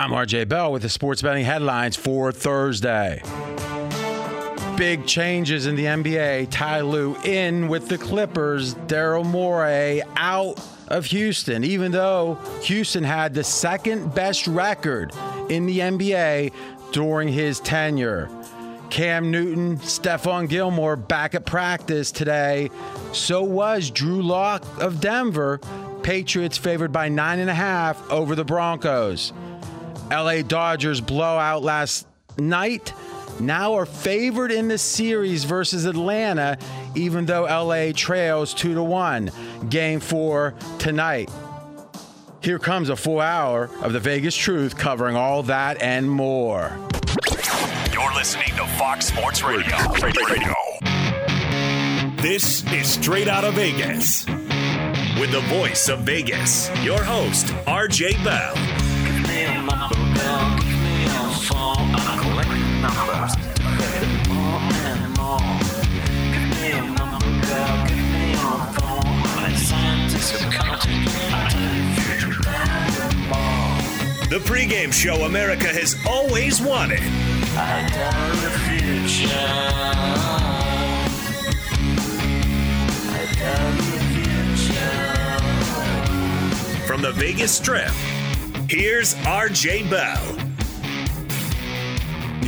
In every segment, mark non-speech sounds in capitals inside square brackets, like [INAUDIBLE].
I'm RJ Bell with the sports betting headlines for Thursday. Big changes in the NBA. Ty Lue in with the Clippers. Daryl Morey out of Houston, even though Houston had the second best record in the NBA during his tenure. Cam Newton, Stephon Gilmore back at practice today. So was Drew Lock of Denver. Patriots favored by nine and a half over the Broncos. LA Dodgers blowout last night now are favored in the series versus Atlanta, even though LA trails 2 to 1. Game 4 tonight. Here comes a full hour of the Vegas Truth covering all that and more. You're listening to Fox Sports Radio. Radio. Radio. This is Straight Out of Vegas. With the voice of Vegas, your host, RJ Bell. The pregame show America has always wanted. From the Vegas Strip, here's RJ Bell.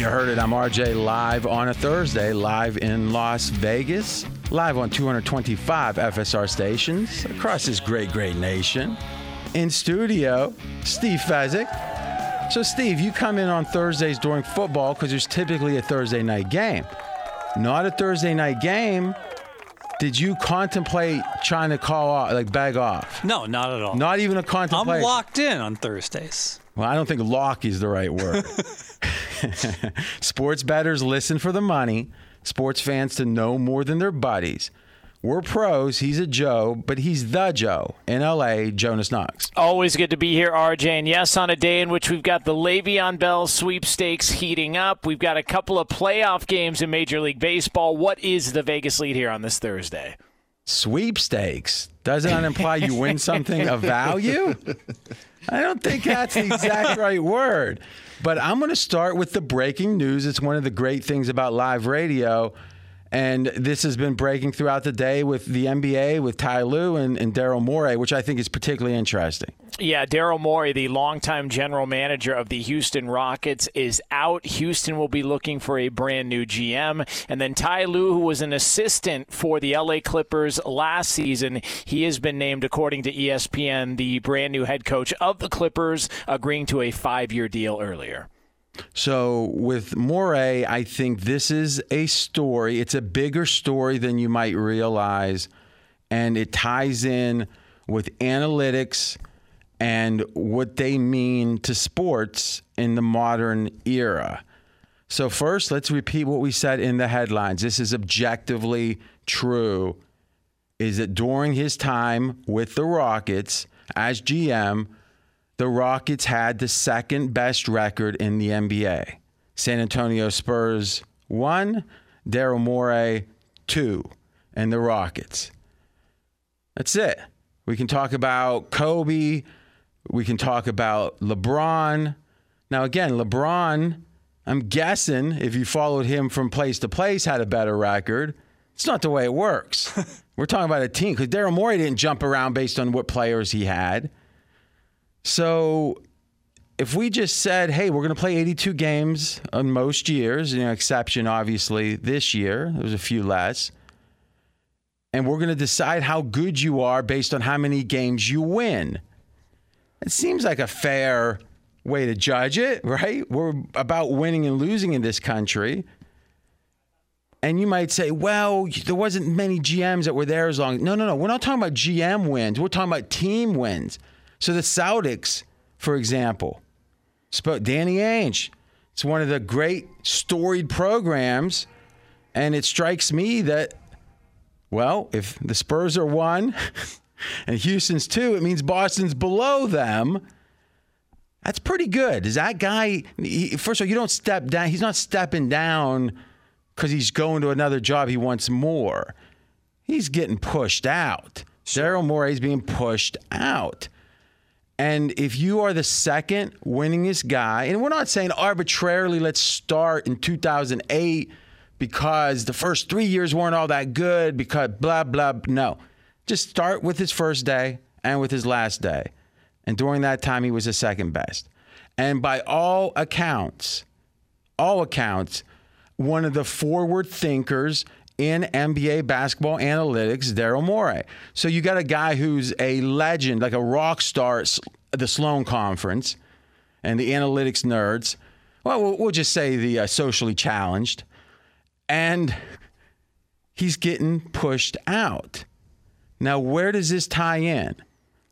You heard it. I'm RJ live on a Thursday, live in Las Vegas, live on 225 FSR stations across this great, great nation. In studio, Steve Fezzik. So, Steve, you come in on Thursdays during football because there's typically a Thursday night game. Not a Thursday night game. Did you contemplate trying to call off, like bag off? No, not at all. Not even a contemplation. I'm locked in on Thursdays. Well, I don't think lock is the right word. [LAUGHS] [LAUGHS] Sports bettors listen for the money. Sports fans to know more than their buddies. We're pros. He's a Joe, but he's the Joe. In LA, Jonas Knox. Always good to be here, RJ. And yes, on a day in which we've got the Le'Veon Bell sweepstakes heating up, we've got a couple of playoff games in Major League Baseball. What is the Vegas lead here on this Thursday? Sweepstakes. Doesn't that imply you win something of value? I don't think that's the exact right word. But I'm going to start with the breaking news. It's one of the great things about live radio. And this has been breaking throughout the day with the NBA, with Ty Lue and, and Daryl Morey, which I think is particularly interesting. Yeah, Daryl Morey, the longtime general manager of the Houston Rockets, is out. Houston will be looking for a brand new GM. And then Ty Lue, who was an assistant for the LA Clippers last season, he has been named, according to ESPN, the brand new head coach of the Clippers, agreeing to a five year deal earlier. So with Morey, I think this is a story. It's a bigger story than you might realize, and it ties in with analytics and what they mean to sports in the modern era. So first, let's repeat what we said in the headlines. This is objectively true. Is that during his time with the Rockets as GM, the Rockets had the second best record in the NBA. San Antonio Spurs one, Daryl Morey two, and the Rockets. That's it. We can talk about Kobe. We can talk about LeBron. Now, again, LeBron, I'm guessing if you followed him from place to place, had a better record. It's not the way it works. [LAUGHS] We're talking about a team because Daryl Morey didn't jump around based on what players he had. So if we just said, hey, we're going to play 82 games on most years, you know, exception obviously this year, there was a few less, and we're going to decide how good you are based on how many games you win. It seems like a fair way to judge it, right? We're about winning and losing in this country. And you might say, well, there wasn't many GMs that were there as long. No, no, no. We're not talking about GM wins. We're talking about team wins. So the Celtics, for example, spoke Danny Ainge. It's one of the great storied programs, and it strikes me that, well, if the Spurs are one [LAUGHS] and Houston's two, it means Boston's below them. That's pretty good. Is that guy? He, first of all, you don't step down. He's not stepping down because he's going to another job. He wants more. He's getting pushed out. Daryl Morey's being pushed out. And if you are the second winningest guy, and we're not saying arbitrarily let's start in 2008 because the first three years weren't all that good because blah, blah. No. Just start with his first day and with his last day. And during that time, he was the second best. And by all accounts, all accounts, one of the forward thinkers in NBA basketball analytics, Daryl Morey. So you got a guy who's a legend, like a rock star at the Sloan Conference and the analytics nerds. Well, we'll just say the uh, socially challenged. And he's getting pushed out. Now, where does this tie in?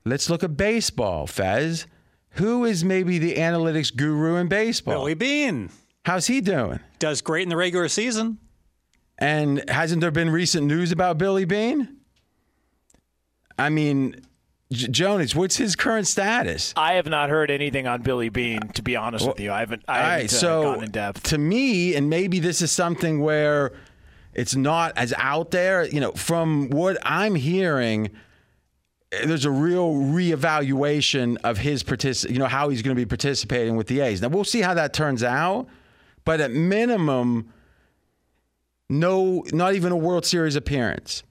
Let's look at baseball, Fez. Who is maybe the analytics guru in baseball? Billy Beane. How's he doing? Does great in the regular season. And hasn't there been recent news about Billy Beane? I mean, J- Jonas, what's his current status? I have not heard anything on Billy Beane. To be honest well, with you, I haven't. I haven't right, uh, so gone in depth. To me, and maybe this is something where it's not as out there. You know, from what I'm hearing, there's a real reevaluation of his partic- you know how he's going to be participating with the A's. Now we'll see how that turns out, but at minimum no, not even a World Series appearance.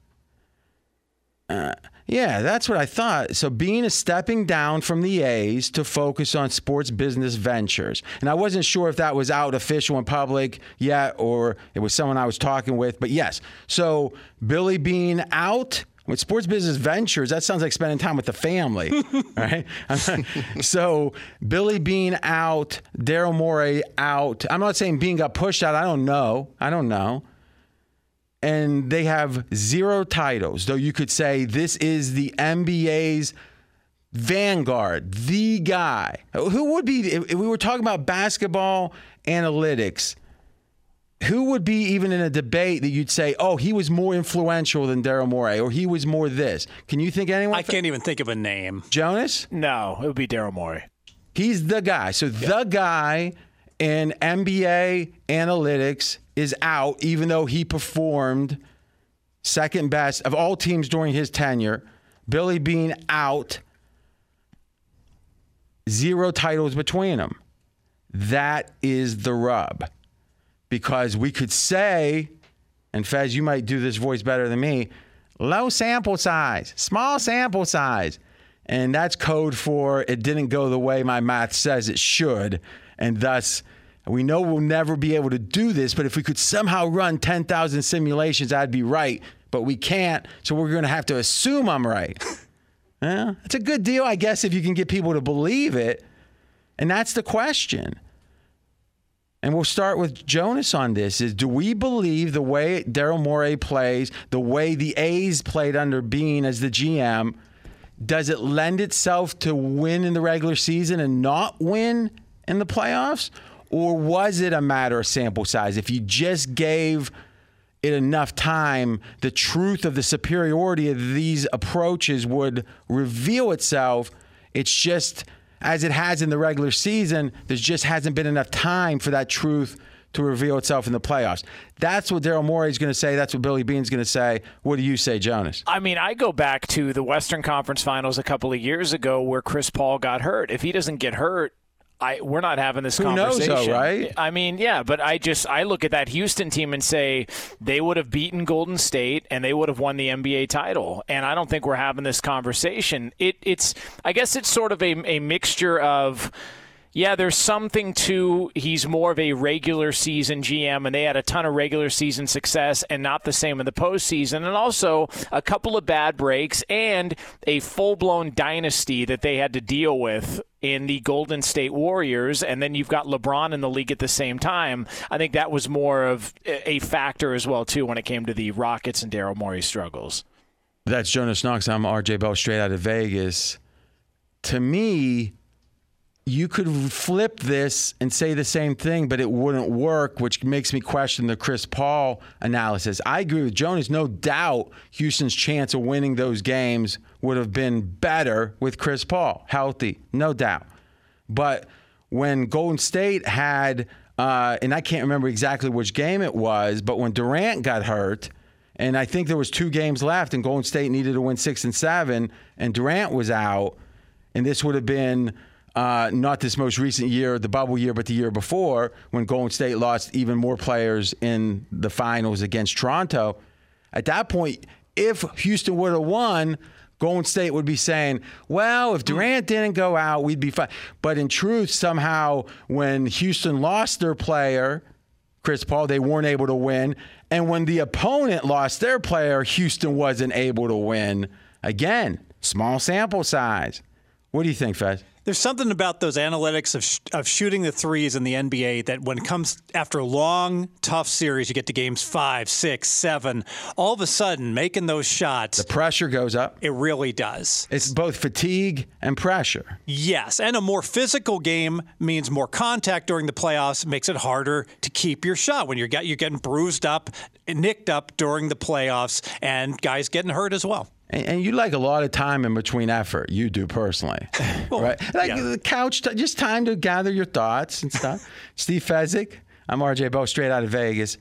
Uh, yeah, that's what I thought. So Beane is stepping down from the A's to focus on sports business ventures. And I wasn't sure if that was out official in public yet or it was someone I was talking with. But yes, so Billy Beane out. With sports business ventures, that sounds like spending time with the family, [LAUGHS] right? [LAUGHS] so Billy Beane out, Daryl Morey out. I'm not saying Beane got pushed out. I don't know. I don't know and they have zero titles. Though you could say this is the NBA's vanguard, the guy. Who would be, if we were talking about basketball analytics, who would be even in a debate that you'd say, oh, he was more influential than Daryl Morey or he was more this? Can you think anyone? I can't even think of a name. Jonas? No, it would be Daryl Morey. He's the guy. So the guy in NBA analytics is out, even though he performed second best of all teams during his tenure. Billy Beane out, zero titles between them. That is the rub. Because we could say, and Fez, you might do this voice better than me low sample size, small sample size. And that's code for it didn't go the way my math says it should. And thus, we know we'll never be able to do this, but if we could somehow run 10,000 simulations, I'd be right. But we can't, so we're going to have to assume I'm right. [LAUGHS] yeah, it's a good deal, I guess, if you can get people to believe it. And that's the question. And we'll start with Jonas on this is do we believe the way Daryl Morey plays, the way the A's played under Beane as the GM, does it lend itself to win in the regular season and not win in the playoffs? Or was it a matter of sample size? If you just gave it enough time, the truth of the superiority of these approaches would reveal itself. It's just as it has in the regular season, there just hasn't been enough time for that truth to reveal itself in the playoffs. That's what Daryl Morey is going to say. That's what Billy Beane's going to say. What do you say, Jonas? I mean, I go back to the Western Conference Finals a couple of years ago where Chris Paul got hurt. If he doesn't get hurt, I we're not having this Who conversation. Knows, though, right? I mean, yeah, but I just I look at that Houston team and say they would have beaten Golden State and they would have won the NBA title. And I don't think we're having this conversation. It it's I guess it's sort of a, a mixture of yeah, there's something to he's more of a regular season GM, and they had a ton of regular season success and not the same in the postseason. And also a couple of bad breaks and a full blown dynasty that they had to deal with in the Golden State Warriors, and then you've got LeBron in the league at the same time. I think that was more of a factor as well too when it came to the Rockets and Daryl Morey struggles. That's Jonas Knox. I'm RJ Bell, straight out of Vegas. To me, you could flip this and say the same thing, but it wouldn't work, which makes me question the Chris Paul analysis. I agree with Jonas. No doubt Houston's chance of winning those games would have been better with Chris Paul healthy, no doubt. But when Golden State had, uh, and I can't remember exactly which game it was, but when Durant got hurt, and I think there was two games left, and Golden State needed to win six and seven, and Durant was out – and this would have been uh, not this most recent year, the bubble year, but the year before when Golden State lost even more players in the finals against Toronto. At that point, if Houston would have won, Golden State would be saying, well, if Durant didn't go out, we'd be fine. But in truth, somehow, when Houston lost their player, Chris Paul, they weren't able to win. And when the opponent lost their player, Houston wasn't able to win. Again, small sample size. What do you think, Fez? There's something about those analytics of, sh- of shooting the threes in the NBA that when it comes after a long, tough series, you get to games five, six, seven, all of a sudden making those shots, The pressure goes up. it really does. It's both fatigue and pressure. Yes, and a more physical game means more contact during the playoffs, makes it harder to keep your shot when you're, get, you're getting bruised up, nicked up during the playoffs, and guys getting hurt as well. And, and you like a lot of time in between effort. You do personally, [LAUGHS] right? Like yeah. the couch, just time to gather your thoughts and stuff. [LAUGHS] Steve Fezzik, I'm RJ Bo, straight out of Vegas.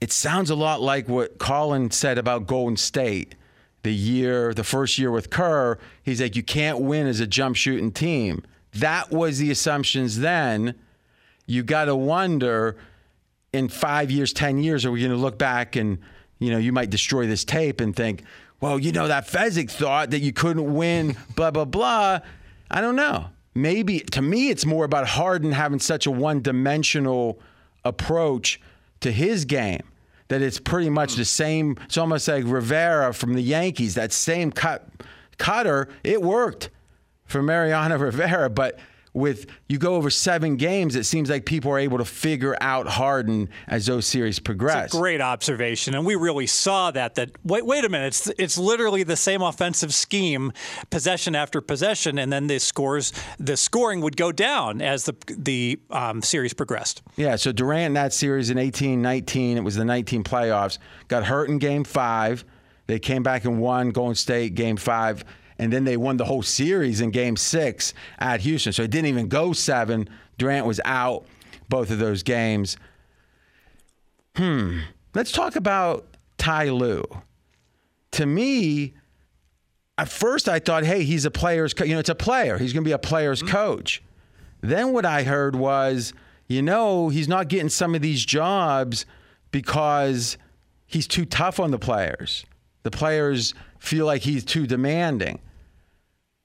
It sounds a lot like what Colin said about Golden State the year, the first year with Kerr. He's like, you can't win as a jump shooting team. That was the assumptions then. You got to wonder in five years, 10 years, are we going to look back and, you know, you might destroy this tape and think, well, you know, that Fezzik thought that you couldn't win, [LAUGHS] blah, blah, blah. I don't know. Maybe to me, it's more about Harden having such a one dimensional approach to his game that it's pretty much the same. It's almost like Rivera from the Yankees, that same cut cutter. It worked for Mariano [LAUGHS] Rivera, but with you go over seven games, it seems like people are able to figure out Harden as those series progress. Great observation, and we really saw that. That wait, wait a minute, it's it's literally the same offensive scheme, possession after possession, and then the scores, the scoring would go down as the the um, series progressed. Yeah, so Durant in that series in 18 19, it was the 19 playoffs, got hurt in game five. They came back and won Golden State game five, and then they won the whole series in game six at Houston. So it didn't even go seven. Durant was out both of those games. Hmm. Let's talk about Ty Lue. To me, at first I thought, hey, he's a player's, co- you know, it's a player. He's going to be a player's coach. Then what I heard was, you know, he's not getting some of these jobs because he's too tough on the players. The players feel like he's too demanding.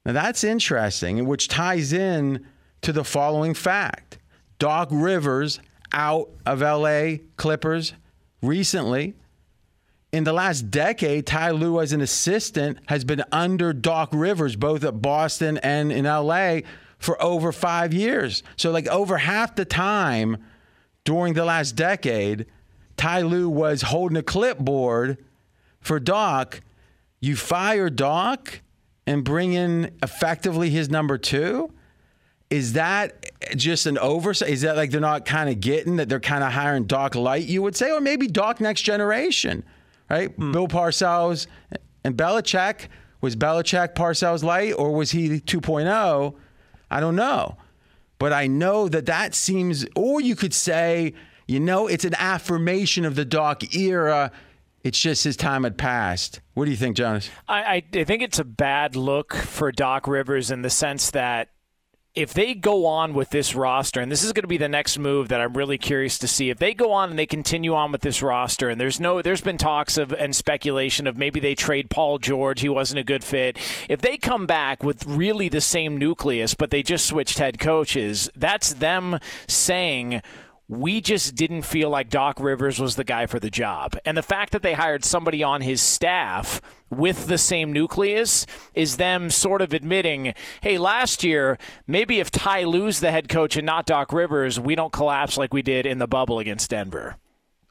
Now that's interesting, which ties in to the following fact. Doc Rivers out of LA Clippers recently. In the last decade, Ty Lue as an assistant has been under Doc Rivers, both at Boston and in LA, for over five years. So, like over half the time during the last decade, Ty Lue was holding a clipboard for Doc. You fire Doc and bring in effectively his number two? Is that just an oversight? Is that like they're not kind of getting that they're kind of hiring Doc Light, you would say? Or maybe Doc Next Generation, right? Hmm. Bill Parcells and Belichick. Was Belichick Parcells Light or was he 2.0? I don't know. But I know that that seems, or you could say, you know, it's an affirmation of the Doc era. It's just his time had passed. What do you think, Jonas? I, I, think it's a bad look for Doc Rivers in the sense that if they go on with this roster, and this is going to be the next move that I'm really curious to see, if they go on and they continue on with this roster, and there's no, there's been talks of and speculation of maybe they trade Paul George, he wasn't a good fit. If they come back with really the same nucleus, but they just switched head coaches, that's them saying we just didn't feel like Doc Rivers was the guy for the job. And the fact that they hired somebody on his staff with the same nucleus is them sort of admitting, hey, last year, maybe if Ty Lue's the head coach and not Doc Rivers, we don't collapse like we did in the bubble against Denver.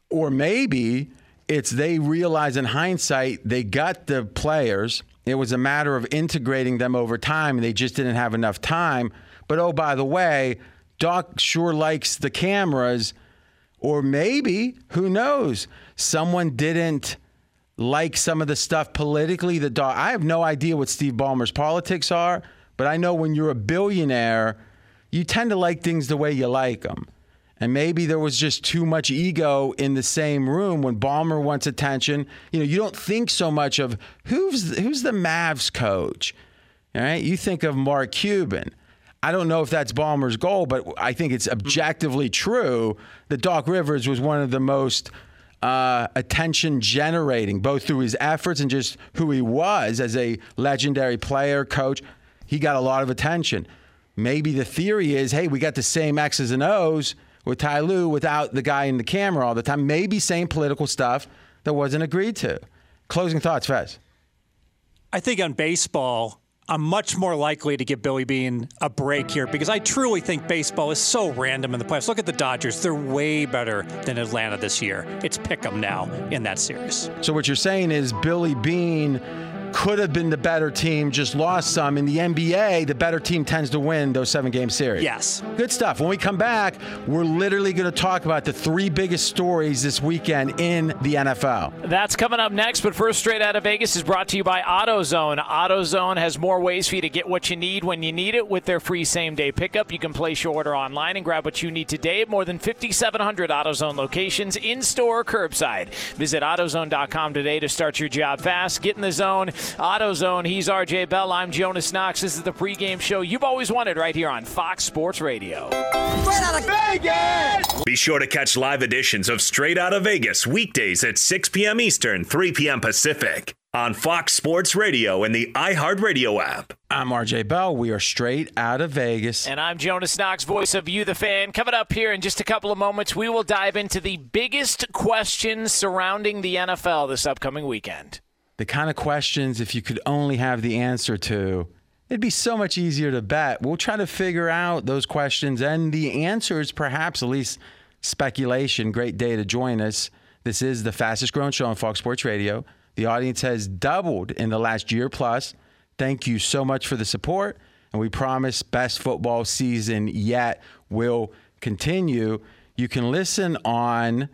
Or maybe it's they realize in hindsight they got the players. It was a matter of integrating them over time, and they just didn't have enough time. But oh, by the way, Doc sure likes the cameras. Or maybe, who knows, someone didn't like some of the stuff politically. The Doc, I have no idea what Steve Ballmer's politics are, but I know when you're a billionaire, you tend to like things the way you like them. And maybe there was just too much ego in the same room when Ballmer wants attention. You know, you don't think so much of who's who's the Mavs coach. All right, you think of Mark Cuban. I don't know if that's Ballmer's goal, but I think it's objectively true that Doc Rivers was one of the most uh, attention generating, both through his efforts and just who he was as a legendary player, coach. He got a lot of attention. Maybe the theory is hey, we got the same X's and O's with Ty Lue without the guy in the camera all the time. Maybe same political stuff that wasn't agreed to. Closing thoughts, Fez. I think on baseball, I'm much more likely to give Billy Beane a break here because I truly think baseball is so random in the playoffs. Look at the Dodgers; they're way better than Atlanta this year. It's pick 'em now in that series. So what you're saying is Billy Beane could have been the better team, just lost some. In the NBA, the better team tends to win those seven game series. Yes. Good stuff. When we come back, we're literally going to talk about the three biggest stories this weekend in the NFL. That's coming up next, but first, straight out of Vegas is brought to you by AutoZone. AutoZone has more ways for you to get what you need when you need it with their free same day pickup. You can place your order online and grab what you need today at more than 5,700 AutoZone locations in store or curbside. Visit AutoZone.com today to start your job fast. Get in the zone. AutoZone. He's RJ Bell. I'm Jonas Knox. This is the pregame show you've always wanted right here on Fox Sports Radio. Straight out of Vegas! Be sure to catch live editions of Straight Out of Vegas weekdays at 6 p.m. Eastern, 3 p.m. Pacific on Fox Sports Radio and the iHeartRadio app. I'm RJ Bell. We are straight out of Vegas. And I'm Jonas Knox, voice of You, the fan. Coming up here in just a couple of moments, we will dive into the biggest questions surrounding the NFL this upcoming weekend the kind of questions, if you could only have the answer to, it'd be so much easier to bet. We'll try to figure out those questions and the answers, perhaps at least speculation. Great day to join us. This is the fastest growing show on Fox Sports Radio. The audience has doubled in the last year plus. Thank you so much for the support. And we promise best football season yet will continue. You can listen on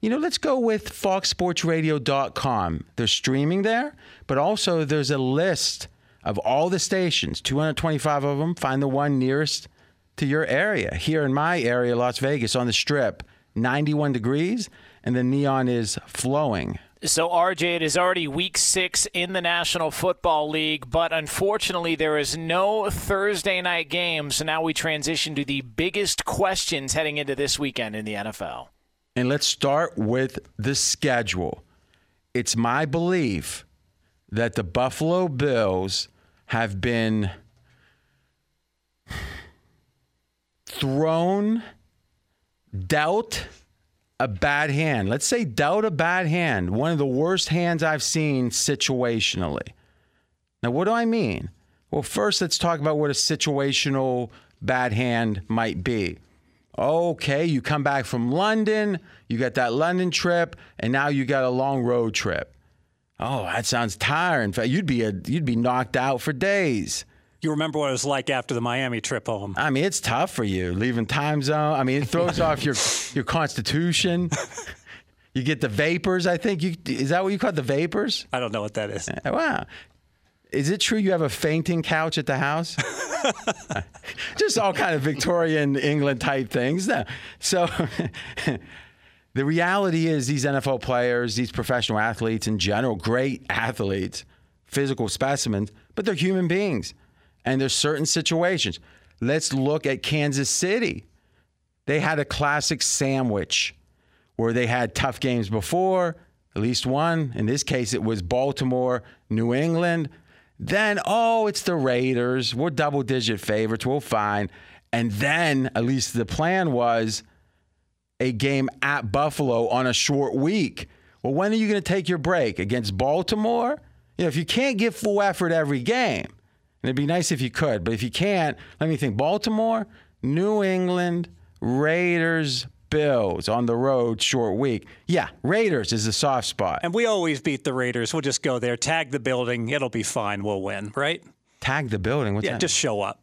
you know, let's go with foxsportsradio.com. They're streaming there, but also there's a list of all the stations, 225 of them. Find the one nearest to your area. Here in my area, Las Vegas, on the strip, 91 degrees, and the neon is flowing. So, RJ, it is already week six in the National Football League, but unfortunately, there is no Thursday night game. So now we transition to the biggest questions heading into this weekend in the NFL. And let's start with the schedule. It's my belief that the Buffalo Bills have been thrown, dealt a bad hand. Let's say dealt a bad hand, one of the worst hands I've seen situationally. Now, what do I mean? Well, first, let's talk about what a situational bad hand might be. Okay, you come back from London, you got that London trip, and now you got a long road trip. Oh, that sounds tiring. You'd be a, you'd be knocked out for days. You remember what it was like after the Miami trip home? I mean, it's tough for you leaving time zone. I mean, it throws off your [LAUGHS] your constitution. You get the vapors. I think you is that what you call it, the vapors? I don't know what that is. Wow. Is it true you have a fainting couch at the house? [LAUGHS] Just all kind of Victorian England type things. No. So [LAUGHS] the reality is these NFL players, these professional athletes in general, great athletes, physical specimens, but they're human beings. And there's certain situations. Let's look at Kansas City. They had a classic sandwich where they had tough games before, at least one. In this case, it was Baltimore, New England. Then, oh, it's the Raiders. We're double digit favorites. We'll fine. And then, at least the plan was a game at Buffalo on a short week. Well, when are you going to take your break? Against Baltimore? You know, if you can't give full effort every game, and it'd be nice if you could, but if you can't, let me think Baltimore, New England, Raiders, Bills on the road, short week. Yeah, Raiders is a soft spot. And we always beat the Raiders. We'll just go there, tag the building. It'll be fine. We'll win, right? Tag the building? What's yeah, that? just show up.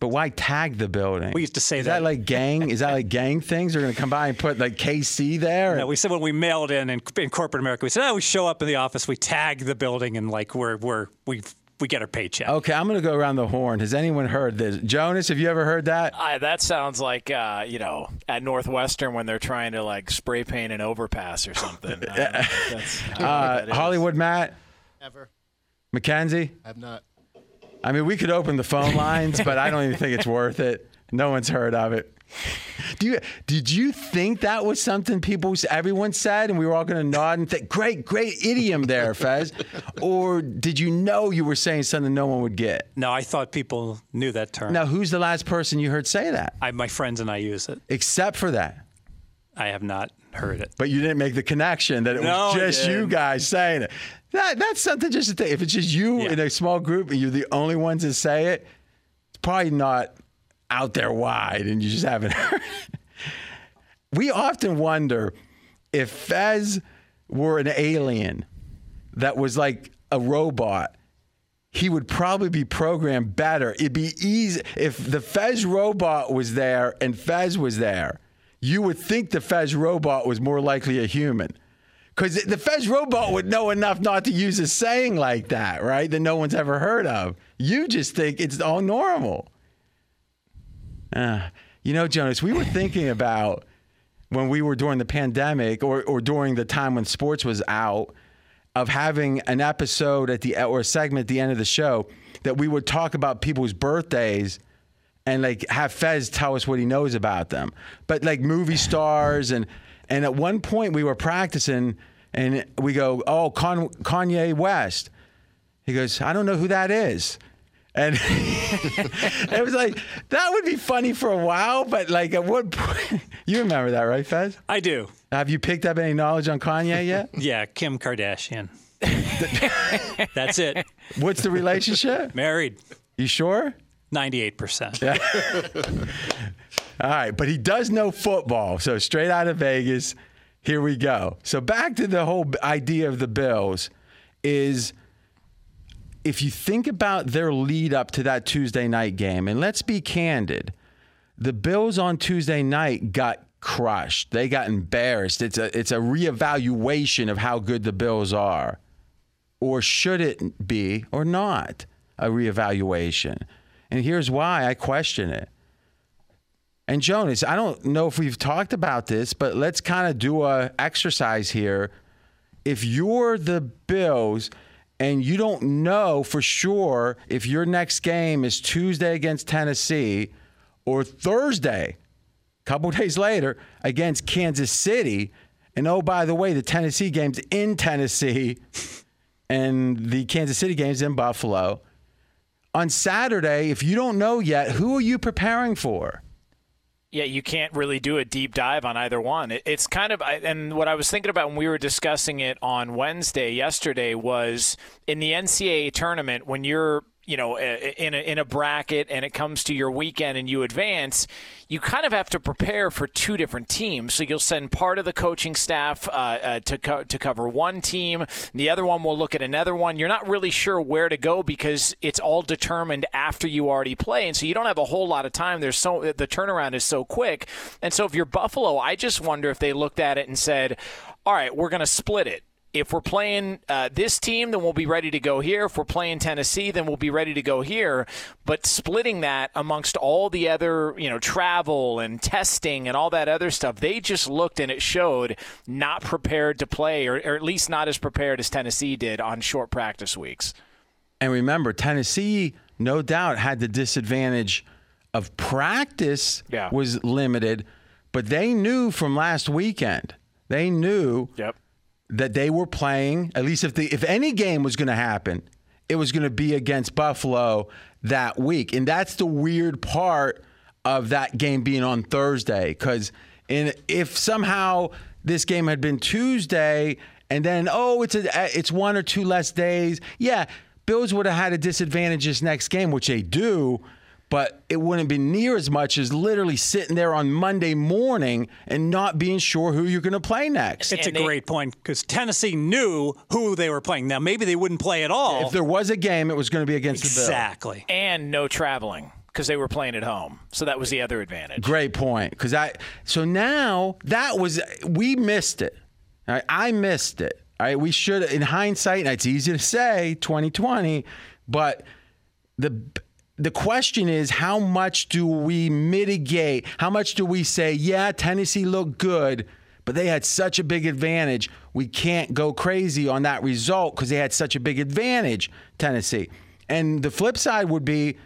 But why tag the building? We used to say is that. that like gang? is that like [LAUGHS] gang things? They're going to come by and put like KC there? No, we said when we mailed in, in in corporate America, we said, oh, we show up in the office, we tag the building, and like we're we're we we get our paycheck. Okay, I'm going to go around the horn. Has anyone heard this? Jonas, have you ever heard that? Uh, that sounds like uh, you know at Northwestern when they're trying to like spray paint an overpass or something. [LAUGHS] uh, Hollywood Matt, Ever. Mackenzie. I've not. I mean, we could open the phone lines, but I don't even think it's worth it. No one's heard of it. Do you did you think that was something people everyone said and we were all going to nod and think great great idiom there Fez or did you know you were saying something no one would get? No, I thought people knew that term. Now, who's the last person you heard say that? I, my friends and I use it. Except for that. I have not heard it. But you didn't make the connection that it No, was just you guys saying it. That that's something just to think. If it's just you Yeah. in a small group and you're the only ones that say it, it's probably not out there wide and you just haven't [LAUGHS] heard. We often wonder if Fez were an alien that was like a robot, he would probably be programmed better. It'd be easy if the Fez robot was there and Fez was there. You would think the Fez robot was more likely a human. Because the Fez robot would know enough not to use a saying like that, right? That no one's ever heard of. You just think it's all normal. Uh, you know, Jonas, we were thinking [LAUGHS] about when we were during the pandemic or, or during the time when sports was out of having an episode at the or a segment at the end of the show that we would talk about people's birthdays and like have Fez tell us what he knows about them. But like movie [SIGHS] stars and and at one point we were practicing and we go, "Oh, Con- Kanye West." He goes, "I don't know who that is." And [LAUGHS] it was like that would be funny for a while, but like at what point [LAUGHS] you remember that, right, Fez? I do. Have you picked up any knowledge on Kanye yet? [LAUGHS] Yeah, Kim Kardashian. That's it. What's the relationship? Married. You sure? 98%. Yeah. All right, but he does know football. So straight out of Vegas, here we go. So back to the whole idea of the Bills is if you think about their lead up to that Tuesday night game, and let's be candid, the Bills on Tuesday night got crushed. They got embarrassed. It's a it's a reevaluation of how good the Bills are. Or should it be or not a reevaluation? And here's why I question it. And Jonas, I don't know if we've talked about this, but let's kind of do a exercise here. If you're the Bills and you don't know for sure if your next game is Tuesday against Tennessee or Thursday, a couple [LAUGHS] days later against Kansas City, and oh by the way, the Tennessee game's in Tennessee [LAUGHS] and the Kansas City game's in Buffalo. On Saturday, if you don't know yet, who are you preparing for? Yeah, you can't really do a deep dive on either one. It, it's kind of, and what I was thinking about when we were discussing it on Wednesday yesterday was in the NCAA tournament when you're, you know, in a, in a bracket and it comes to your weekend and you advance, you kind of have to prepare for two different teams. So you'll send part of the coaching staff uh, uh, to co- to cover one team, the other one will look at another one. You're not really sure where to go because it's all determined after you already play, and so you don't have a whole lot of time. There's so the turnaround is so quick, and so if you're Buffalo, I just wonder if they looked at it and said, "All right, we're going to split it." If we're playing uh, this team, then we'll be ready to go here. If we're playing Tennessee, then we'll be ready to go here. But splitting that amongst all the other, you know, travel and testing and all that other stuff, they just looked and it showed not prepared to play, or, or at least not as prepared as Tennessee did on short practice weeks. And remember, Tennessee, no doubt, had the disadvantage of practice Yeah. was limited, but they knew from last weekend. They knew Yep. That they were playing. At least if the if any game was going to happen, it was going to be against Buffalo that week, and that's the weird part of that game being on Thursday. In if somehow this game had been Tuesday, and then oh, it's a it's one or two less days, yeah, Bills would have had a disadvantage this next game, which they do. But it wouldn't be near as much as literally sitting there on Monday morning and not being sure who you're going to play next. It's And a they- great point because Tennessee knew who they were playing. Now, maybe they wouldn't play at all. If there was a game, it was going to be against the Bills. exactly. And no traveling because they were playing at home. So that was the other advantage. Great point. Because I so now that was we missed it. All right, I missed it. All right, we should in hindsight. And it's easy to say 2020, but the the question is how much do we mitigate? How much do we say, yeah, Tennessee looked good, but they had such a big advantage. We can't go crazy on that result because they had such a big advantage, Tennessee. And the flip side would be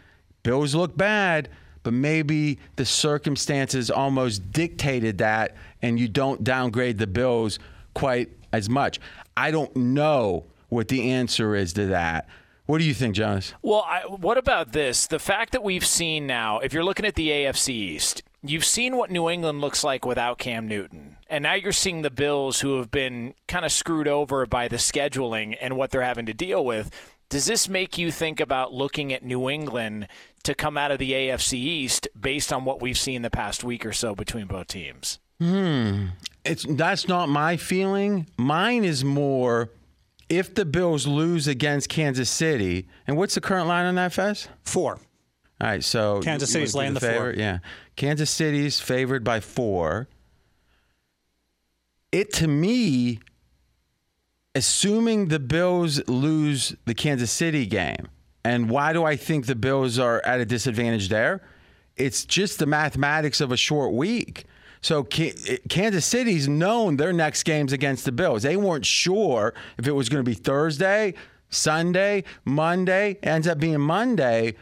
Bills look bad, but maybe the circumstances almost dictated that, and you don't downgrade the Bills quite as much. I don't know what the answer is to that. What do you think, Jonas? Well, I, what about this? The fact that we've seen now, if you're looking at the AFC East, you've seen what New England looks like without Cam Newton. And now you're seeing the Bills who have been kind of screwed over by the scheduling and what they're having to deal with. Does this make you think about looking at New England to come out of the AFC East based on what we've seen the past week or so between both teams? Hmm. It's that's not my feeling. Mine is more if the Bills lose against Kansas City, and what's the current line on that, Fez? Four. All right, so Kansas City's laying the, the favorite. Four. Yeah, Kansas City's favored by four. It to me, assuming the Bills lose the Kansas City game, and why do I think the Bills are at a disadvantage there? It's just the mathematics of a short week. So eh, Kansas City's known their next games against the Bills. They weren't sure if it was going to be Thursday, Sunday, Monday. Ends up being Monday,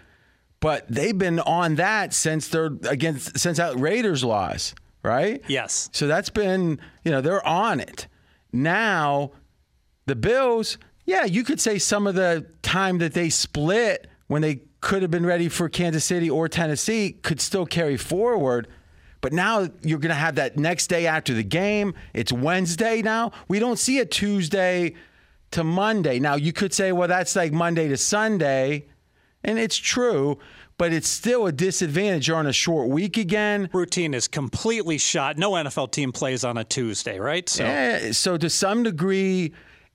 but they've been on that since they're against since that Raiders loss, right? Yes. So that's been you know they're on it now. The Bills, yeah, you could say some of the time that they split when they could have been ready for Kansas City or Tennessee could still carry forward. But now you're going to have that next day after the game. It's Wednesday now. We don't see a Tuesday to Monday. Now, you could say, well, that's like Monday to Sunday. And it's true, but it's still a disadvantage. You're on a short week again. Routine is completely shot. No NFL team plays on a Tuesday, right? So, yeah, so to some degree,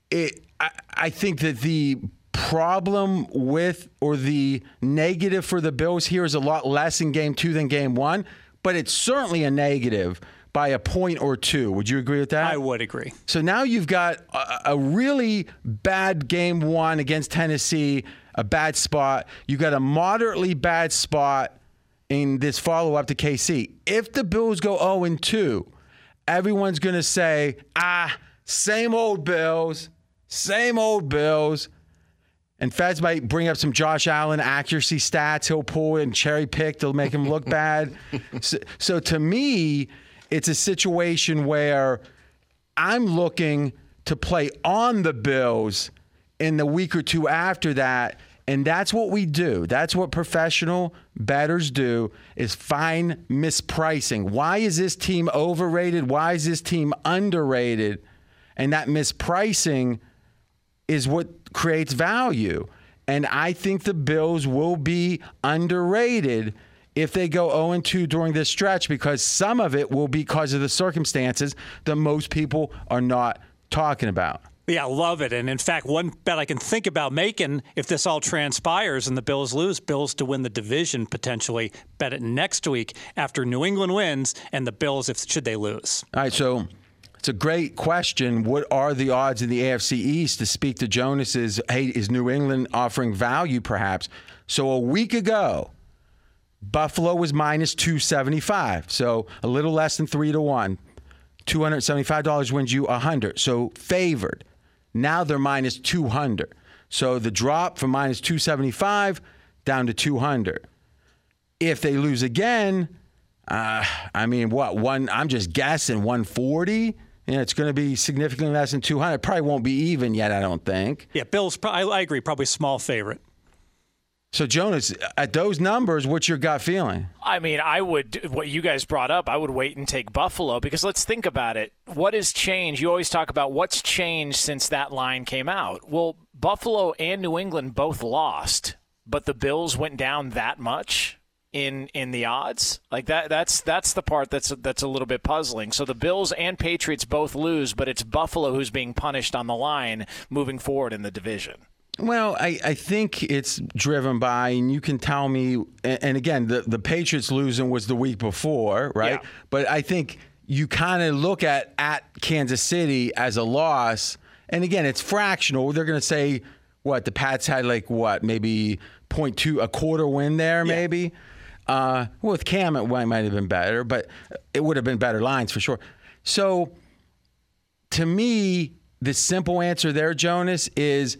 it, I, I think that the problem with or the negative for the Bills here is a lot less in game two than game one but it's certainly a negative by a point or two. Would you agree with that? I would agree. So now you've got a, a really bad game one against Tennessee, a bad spot. You've got a moderately bad spot in this follow up to KC. If the Bills go 0 and 2, everyone's going to say, ah, same old Bills, same old Bills. And Fez might bring up some Josh Allen accuracy stats he'll pull and cherry pick to make him look [LAUGHS] bad. So, so to me, it's a situation where I'm looking to play on the Bills in the week or two after that. And that's what we do. That's what professional bettors do is find mispricing. Why is this team overrated? Why is this team underrated? And that mispricing is what creates value. And I think the Bills will be underrated if they go 0 2 during this stretch because some of it will be because of the circumstances that most people are not talking about. Yeah, I love it. And in fact, one bet I can think about making if this all transpires and the Bills lose, Bills to win the division potentially, bet it next week after New England wins and the Bills if should they lose. All right, so it's a great question. What are the odds in the AFC East to speak to Jonas's? Hey, is New England offering value perhaps? So a week ago, Buffalo was minus 275. So a little less than three to one. $275 wins you 100. So favored. Now they're minus 200. So the drop from minus 275 down to 200. If they lose again, uh, I mean, what one? I'm just guessing 140. You know, it's going to be significantly less than 200. Probably won't be even yet, I don't think. Yeah, Bills, I, I agree, probably small favorite. So, Jonas, at those numbers, what's your gut feeling? I mean, I would, what you guys brought up, I would wait and take Buffalo because let's think about it. What has changed? You always talk about what's changed since that line came out. Well, Buffalo and New England both lost, but the Bills went down that much in in the odds. Like that that's that's the part that's that's a little bit puzzling. So the Bills and Patriots both lose, but it's Buffalo who's being punished on the line moving forward in the division. Well, I, I think it's driven by, and you can tell me, and again, the, the Patriots losing was the week before, right? Yeah. But I think you kind of look at at Kansas City as a loss, and again, it's fractional. They're going to say what the Pats had like what maybe 0.2 a quarter win there, yeah. maybe. Uh, with Cam, it might have been better, but it would have been better lines for sure. So, to me, the simple answer there, Jonas, is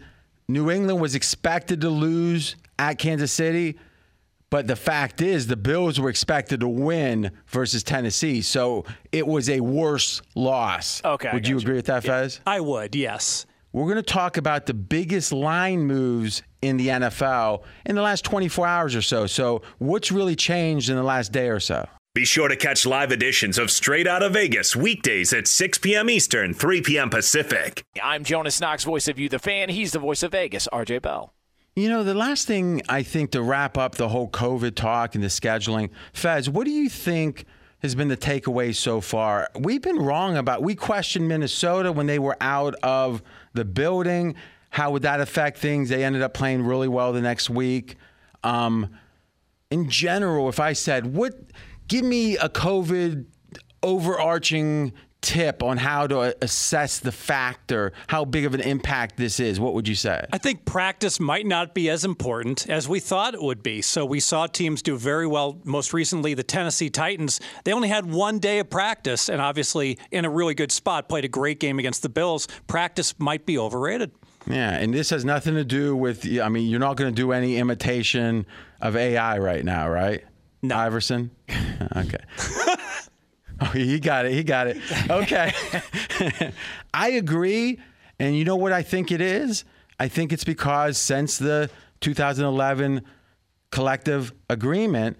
New England was expected to lose at Kansas City, but the fact is the Bills were expected to win versus Tennessee. So it was a worse loss. Okay, Would you you. agree with that, Fez? I would, yes. We're going to talk about the biggest line moves in the NFL in the last 24 hours or so. So, what's really changed in the last day or so? Be sure to catch live editions of Straight Out of Vegas weekdays at 6 p.m. Eastern, 3 p.m. Pacific. I'm Jonas Knox, voice of you, the fan. He's the voice of Vegas, RJ Bell. You know, the last thing I think to wrap up the whole COVID talk and the scheduling, Fez, what do you think has been the takeaway so far? We've been wrong about, we questioned Minnesota when they were out of the building. How would that affect things? They ended up playing really well the next week. Um, in general, if I said, what, give me a COVID overarching tip on how to assess the factor, how big of an impact this is, what would you say? I think practice might not be as important as we thought it would be. So we saw teams do very well. Most recently, the Tennessee Titans, they only had one day of practice and obviously in a really good spot, played a great game against the Bills. Practice might be overrated. Yeah, and this has nothing to do with. I mean, you're not going to do any imitation of AI right now, right? No. Iverson. [LAUGHS] okay. [LAUGHS] [LAUGHS] oh, he got it. He got it. Okay. [LAUGHS] I agree, and you know what I think it is? I think it's because since the 2011 collective agreement,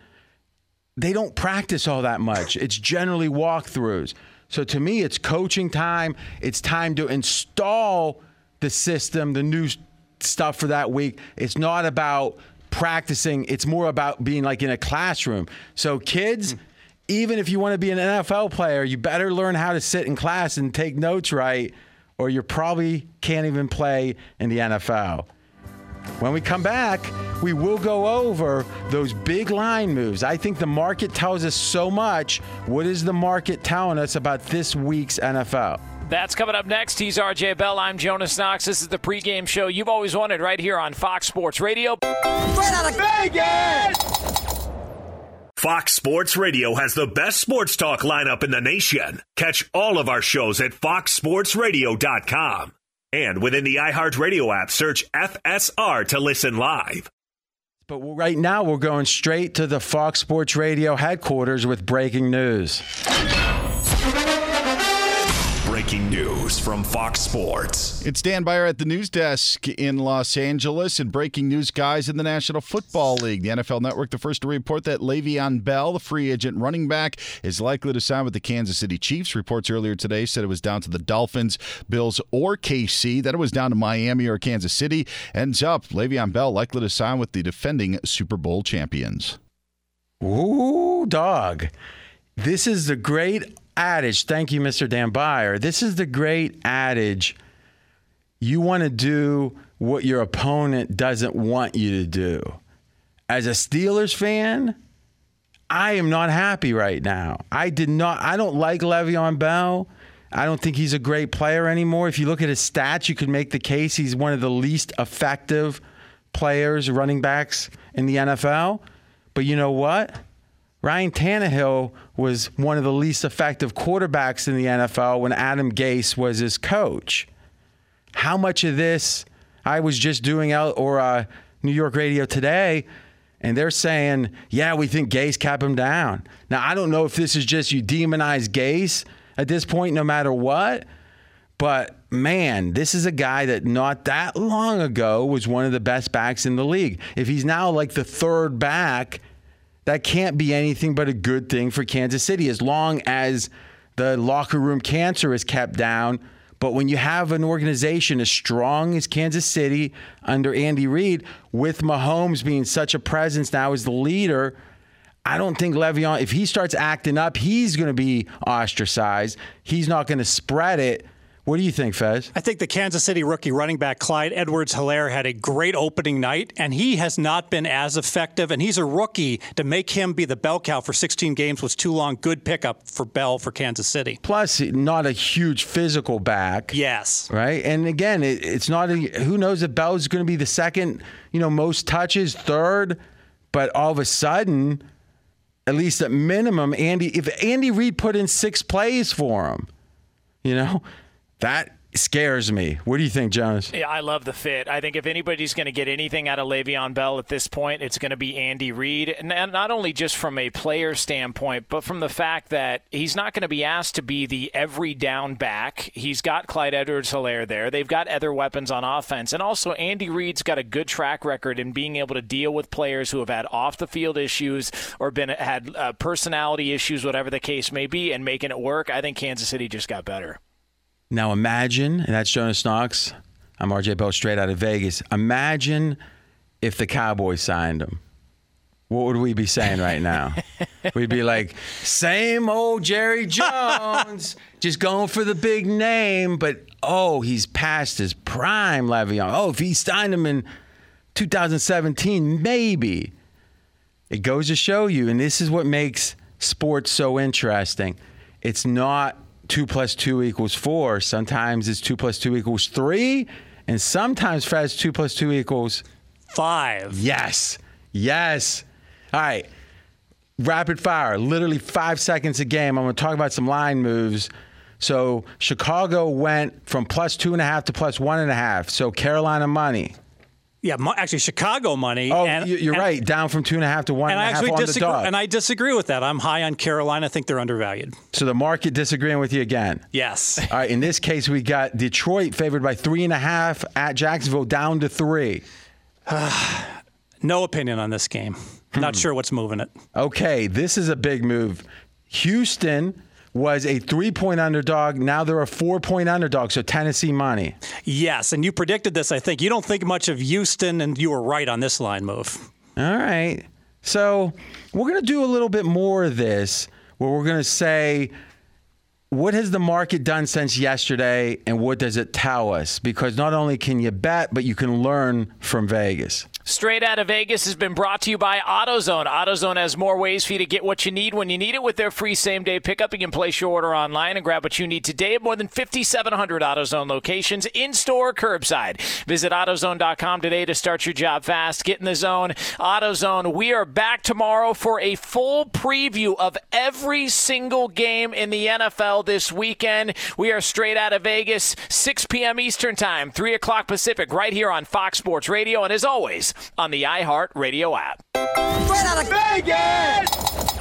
they don't practice all that much. [LAUGHS] It's generally walkthroughs. So to me, it's coaching time. It's time to install the system, the new stuff for that week. It's not about practicing, it's more about being like in a classroom. So, kids, hmm. Even if you want to be an NFL player, you better learn how to sit in class and take notes right, or you probably can't even play in the NFL. When we come back, we will go over those big line moves. I think the market tells us so much. What is the market telling us about this week's NFL? That's coming up next. He's RJ Bell. I'm Jonas Knox. This is the pregame show you've always wanted right here on Fox Sports Radio. Fox Sports Radio has the best sports talk lineup in the nation. Catch all of our shows at foxsportsradio.com. And within the iHeartRadio app, search FSR to listen live. But right now, we're going straight to the Fox Sports Radio headquarters with breaking news. Breaking news from Fox Sports. It's Dan Beyer at the news desk in Los Angeles and breaking news, guys, in the National Football League. The NFL Network, the first to report that Le'Veon Bell, the free agent running back, is likely to sign with the Kansas City Chiefs. Reports earlier today said it was down to the Dolphins, Bills, or KC. Then it was down to Miami or Kansas City. Ends up Le'Veon Bell likely to sign with the defending Super Bowl champions. Ooh, dog. This is the great adage. Thank you, Mr. Dan Beyer. This is the great adage. You want to do what your opponent doesn't want you to do. As a Steelers fan, I am not happy right now. I did not. I don't like Le'Veon Bell. I don't think he's a great player anymore. If you look at his stats, you could make the case he's one of the least effective players, running backs in the NFL. But you know what? Ryan Tannehill was one of the least effective quarterbacks in the NFL when Adam Gase was his coach. How much of this I was just doing out or uh, New York radio today, and they're saying, yeah, we think Gase kept him down. Now I don't know if this is just you demonize Gase at this point, no matter what. But man, this is a guy that not that long ago was one of the best backs in the league. If he's now like the third back, that can't be anything but a good thing for Kansas City as long as the locker room cancer is kept down. But when you have an organization as strong as Kansas City under Andy Reid, with Mahomes being such a presence now as the leader, I don't think Le'Veon, if he starts acting up, he's going to be ostracized. He's not going to spread it. What do you think, Fez? I think the Kansas City rookie running back Clyde Edwards Helaire had a great opening night, and he has not been as effective. And he's a rookie. To make him be the bell cow for 16 games was too long. Good pickup for Bell for Kansas City. Plus, not a huge physical back. Yes. Right. And again, it, it's not a, who knows if Bell's going to be the second, you know, most touches, third, but all of a sudden, at least at minimum, Andy, if Andy Reid put in six plays for him, you know, that scares me. What do you think, Jonas? Yeah, I love the fit. I think if anybody's going to get anything out of Le'Veon Bell at this point, it's going to be Andy Reid. And not only just from a player standpoint, but from the fact that he's not going to be asked to be the every down back. He's got Clyde Edwards Helaire there. They've got other weapons on offense. And also, Andy Reid's got a good track record in being able to deal with players who have had off the field issues or been had uh, personality issues, whatever the case may be, and making it work. I think Kansas City just got better. Now imagine, and that's Jonas Knox. I'm RJ Bell, straight out of Vegas. Imagine if the Cowboys signed him. What would we be saying right now? [LAUGHS] We'd be like, same old Jerry [LAUGHS] Jones, just going for the big name, but oh, he's past his prime, Le'Veon. Oh, if he signed him in 2017, maybe. It goes to show you, and this is what makes sports so interesting. It's not two plus two equals four. Sometimes it's two plus two equals three. And sometimes, Fred's two plus two equals five. Yes. Yes. All right. Rapid fire, literally five seconds a game. I'm going to talk about some line moves. So Chicago went from plus two and a half to plus one and a half. So Carolina money. Yeah, actually, Chicago money. Oh, and, you're and, right. Down from two and a half to one and, and a half on disagree, the dog. And I disagree with that. I'm high on Carolina. I think they're undervalued. So the market disagreeing with you again. Yes. All right. In this case, we got Detroit favored by three and a half at Jacksonville, down to three. [SIGHS] no opinion on this game. Not hmm. sure what's moving it. Okay, this is a big move. Houston was a three point underdog. Now they're a four point underdog. So Tennessee money. Yes. And you predicted this, I think. You don't think much of Houston, and you were right on this line move. All right. So we're going to do a little bit more of this where we're going to say, what has the market done since yesterday and what does it tell us? Because not only can you bet, but you can learn from Vegas. Straight out of Vegas has been brought to you by AutoZone. AutoZone has more ways for you to get what you need when you need it with their free same day pickup. You can place your order online and grab what you need today at more than 5,700 AutoZone locations in store, curbside. Visit AutoZone.com today to start your job fast. Get in the zone. AutoZone, we are back tomorrow for a full preview of every single game in the NFL this weekend. We are straight out of Vegas, 6 p.m. Eastern Time, 3 o'clock Pacific, right here on Fox Sports Radio. And as always, on the iHeart Radio app. Straight out of Vegas!